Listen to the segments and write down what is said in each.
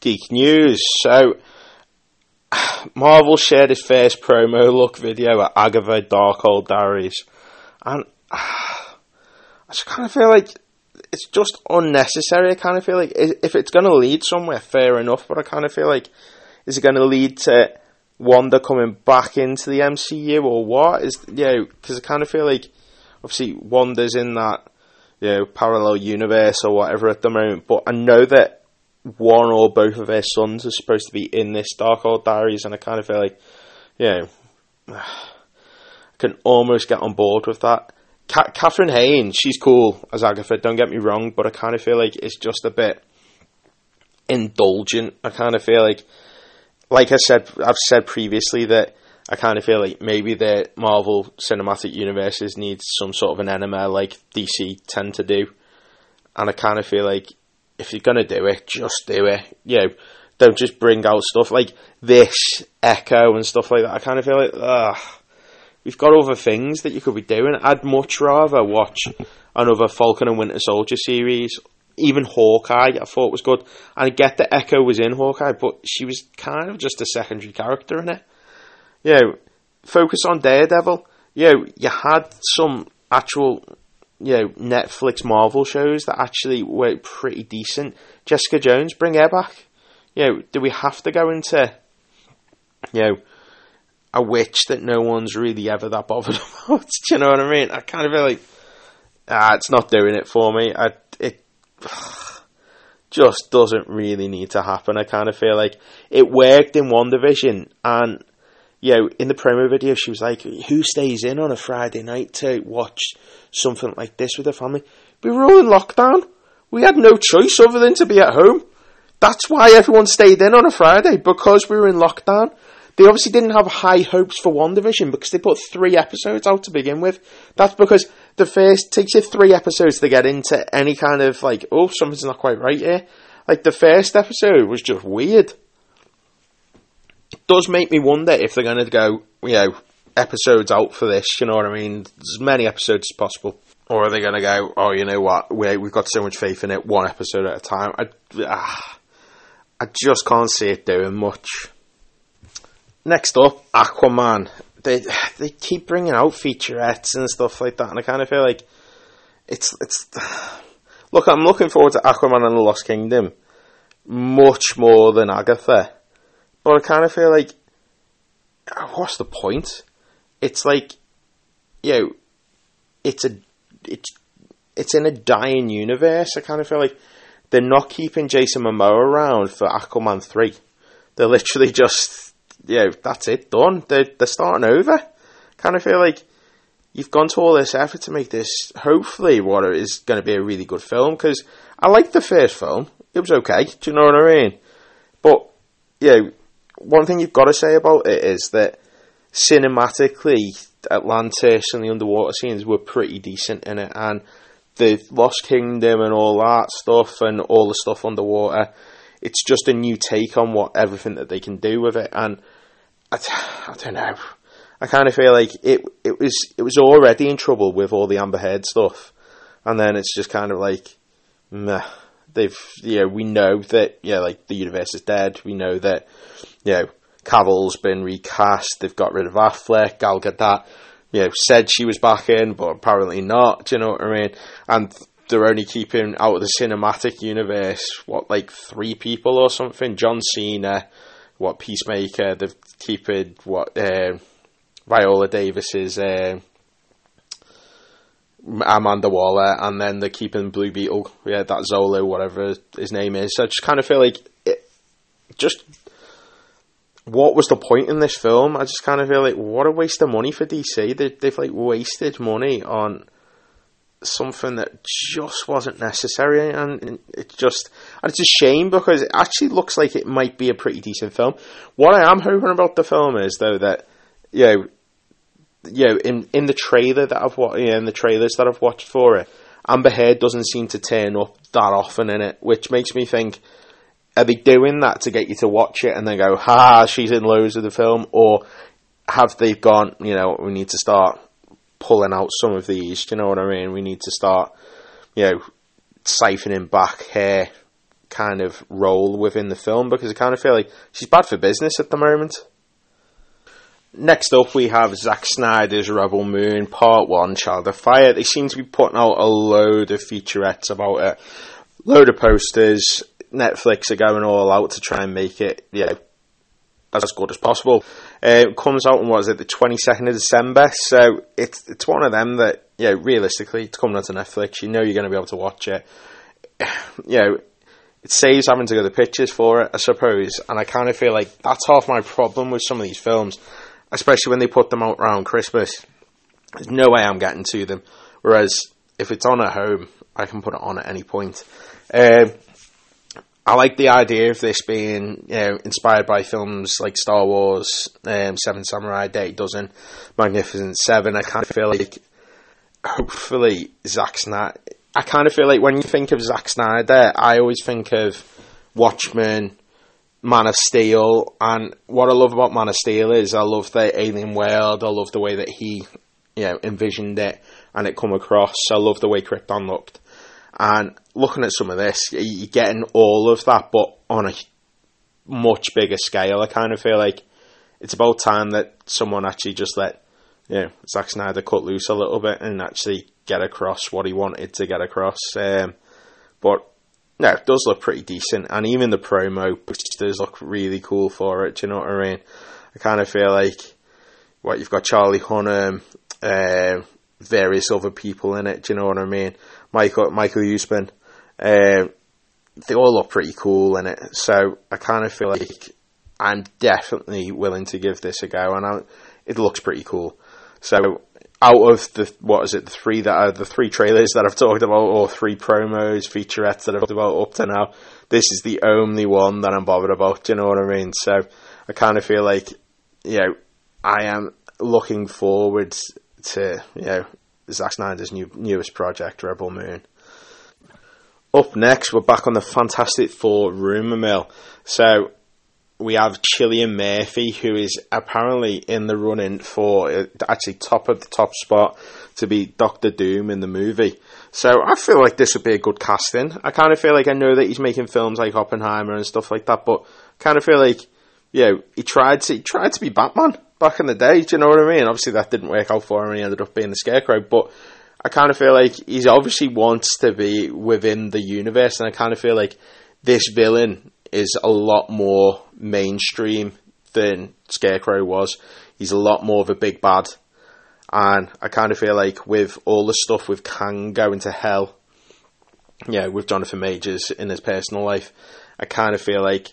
geek news. So, Marvel shared his first promo look video at Agatha Darkhold Diaries, and I just kind of feel like it's just unnecessary. I kind of feel like if it's going to lead somewhere, fair enough, but I kind of feel like is it going to lead to Wanda coming back into the MCU or what? Is you know because I kind of feel like obviously Wanda's in that you know parallel universe or whatever at the moment, but I know that one or both of their sons are supposed to be in this Darkhold Diaries, and I kind of feel like you know I can almost get on board with that. Catherine Haynes, she's cool as Agatha. Don't get me wrong, but I kind of feel like it's just a bit indulgent. I kind of feel like, like I said, I've said previously that I kind of feel like maybe the Marvel Cinematic Universes need some sort of an enema like DC tend to do, and I kind of feel like if you're gonna do it, just do it. You know, don't just bring out stuff like this Echo and stuff like that. I kind of feel like, ugh We've got other things that you could be doing. I'd much rather watch another Falcon and Winter Soldier series. Even Hawkeye, I thought was good. And I get that Echo was in Hawkeye, but she was kind of just a secondary character in it. You know, focus on Daredevil. You know, you had some actual, you know, Netflix Marvel shows that actually were pretty decent. Jessica Jones, bring her back. You know, do we have to go into, you know, a witch that no one's really ever that bothered about. Do you know what I mean? I kind of feel like ah, it's not doing it for me. I it just doesn't really need to happen. I kind of feel like it worked in WandaVision, and you know, in the promo video, she was like, "Who stays in on a Friday night to watch something like this with their family?" We were all in lockdown. We had no choice other than to be at home. That's why everyone stayed in on a Friday because we were in lockdown. They obviously didn't have high hopes for WandaVision because they put three episodes out to begin with. That's because the first takes you three episodes to get into any kind of like, oh, something's not quite right here. Like the first episode was just weird. Does make me wonder if they're going to go, you know, episodes out for this. You know what I mean? As many episodes as possible. Or are they going to go, oh, you know what? We, we've got so much faith in it, one episode at a time. I, ah, I just can't see it doing much. Next up, Aquaman. They they keep bringing out featurettes and stuff like that, and I kind of feel like it's it's. Look, I'm looking forward to Aquaman and the Lost Kingdom much more than Agatha, but I kind of feel like uh, what's the point? It's like you know, it's a it's it's in a dying universe. I kind of feel like they're not keeping Jason Momoa around for Aquaman three. They're literally just yeah, that's it, done. They're, they're starting over. Kind of feel like you've gone to all this effort to make this, hopefully, what is going to be a really good film. Because I liked the first film. It was okay. Do you know what I mean? But, yeah, one thing you've got to say about it is that cinematically, Atlantis and the underwater scenes were pretty decent in it. And the Lost Kingdom and all that stuff and all the stuff underwater, it's just a new take on what everything that they can do with it. And I, I don't know. I kind of feel like it it was it was already in trouble with all the Amber Heard stuff, and then it's just kind of like, meh. They've you know we know that yeah like the universe is dead. We know that you know Cavill's been recast. They've got rid of Affleck. Gal Gadot you know said she was back in, but apparently not. Do you know what I mean? And they're only keeping out of the cinematic universe what like three people or something. John Cena, what Peacemaker. They've keeping what uh, Viola Davis's uh, Amanda Waller, and then they're keeping Blue Beetle. Yeah, that Xolo, whatever his name is. So I just kind of feel like it, just what was the point in this film? I just kind of feel like what a waste of money for DC. They, they've like wasted money on something that just wasn't necessary, and it's just and it's a shame because it actually looks like it might be a pretty decent film. What I am hoping about the film is though that you know, you know, in in the trailer that I've watched, yeah, in the trailers that I've watched for it, Amber Heard doesn't seem to turn up that often in it, which makes me think. Are they doing that to get you to watch it and then go, ha, she's in loads of the film? Or have they gone, you know, we need to start pulling out some of these. Do you know what I mean? We need to start, you know, siphoning back here kind of role within the film because I kind of feel like she's bad for business at the moment. Next up, we have Zack Snyder's Rebel Moon Part 1 Child of Fire. They seem to be putting out a load of featurettes about it, load of posters. Netflix are going all out to try and make it, you know, as good as possible. Uh, it comes out on what is it, the twenty second of December. So it's it's one of them that you know, realistically, it's coming onto Netflix. You know you're going to be able to watch it. You know, it saves having to go to the pictures for it, I suppose. And I kind of feel like that's half my problem with some of these films, especially when they put them out around Christmas. There's no way I'm getting to them. Whereas if it's on at home, I can put it on at any point. Um, I like the idea of this being you know, inspired by films like Star Wars, um, Seven Samurai, Dirty Dozen, Magnificent Seven. I kind of feel like hopefully Zack Snyder. I kind of feel like when you think of Zack Snyder, I always think of Watchmen, Man of Steel, and what I love about Man of Steel is I love the alien world. I love the way that he, you know, envisioned it and it come across. I love the way Krypton looked. And looking at some of this, you're getting all of that, but on a much bigger scale. I kind of feel like it's about time that someone actually just let, you know, Zack Snyder cut loose a little bit and actually get across what he wanted to get across. Um, but no, it does look pretty decent, and even the promo does look really cool for it. Do you know what I mean? I kind of feel like what you've got Charlie Hunnam, uh, various other people in it. Do you know what I mean? Michael Michael Huisman. Uh, they all look pretty cool in it, so I kind of feel like I'm definitely willing to give this a go, and I, it looks pretty cool. So out of the what is it, the three that are the three trailers that I've talked about, or three promos, featurettes that I've talked about up to now, this is the only one that I'm bothered about. Do you know what I mean? So I kind of feel like, you know, I am looking forward to you know Zack Snyder's new newest project, Rebel Moon. Up next, we're back on the Fantastic Four rumor mill. So we have Cillian Murphy, who is apparently in the running for uh, actually top of the top spot to be Doctor Doom in the movie. So I feel like this would be a good casting. I kind of feel like I know that he's making films like Oppenheimer and stuff like that, but I kind of feel like you know he tried to he tried to be Batman back in the day. Do you know what I mean? Obviously that didn't work out for him, and he ended up being the Scarecrow. But I kind of feel like he's obviously wants to be within the universe, and I kind of feel like this villain is a lot more mainstream than Scarecrow was. He's a lot more of a big bad. And I kind of feel like with all the stuff with Kang going to hell, yeah, with Jonathan Majors in his personal life, I kind of feel like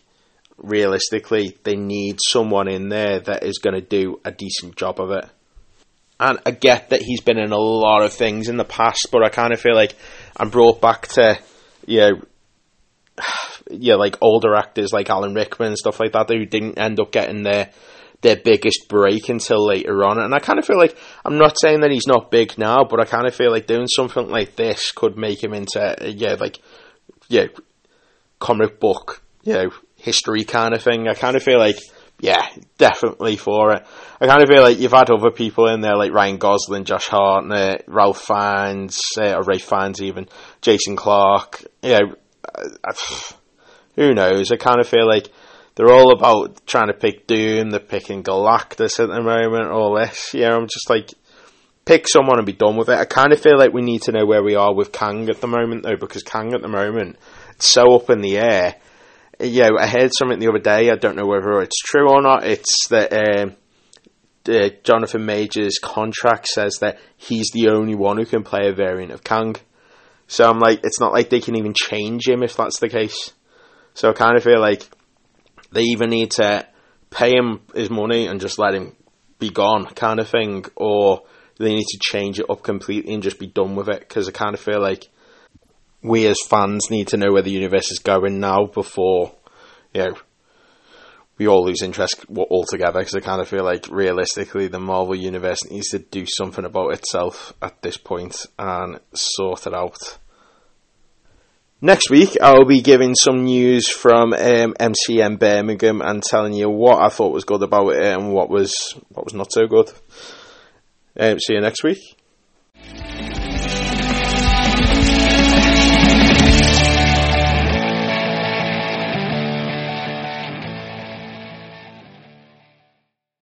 realistically they need someone in there that is going to do a decent job of it. And I get that he's been in a lot of things in the past, but I kind of feel like I'm brought back to, you know, yeah, like older actors like Alan Rickman and stuff like that who didn't end up getting their their biggest break until later on. And I kind of feel like I'm not saying that he's not big now, but I kind of feel like doing something like this could make him into yeah, like yeah, comic book, you know, history kind of thing. I kind of feel like yeah, definitely for it. I kind of feel like you've had other people in there like Ryan Gosling, Josh Hartnett, Ralph Fiennes, uh, or Rafe Fiennes even, Jason Clarke. You know, who knows? I kind of feel like they're all about trying to pick Doom, they're picking Galactus at the moment, all this. Yeah, I'm just like, pick someone and be done with it. I kind of feel like we need to know where we are with Kang at the moment, though, because Kang at the moment, it's so up in the air. Yeah, I heard something the other day, I don't know whether it's true or not, it's that um, uh, Jonathan Majors' contract says that he's the only one who can play a variant of Kang. So I'm like, it's not like they can even change him if that's the case. So I kind of feel like they either need to pay him his money and just let him be gone, kind of thing, or they need to change it up completely and just be done with it. Because I kind of feel like we as fans need to know where the universe is going now before, you know, we all lose interest altogether. Because I kind of feel like realistically, the Marvel universe needs to do something about itself at this point and sort it out. Next week, I'll be giving some news from um, MCM Birmingham and telling you what I thought was good about it and what was what was not so good. Um, see you next week.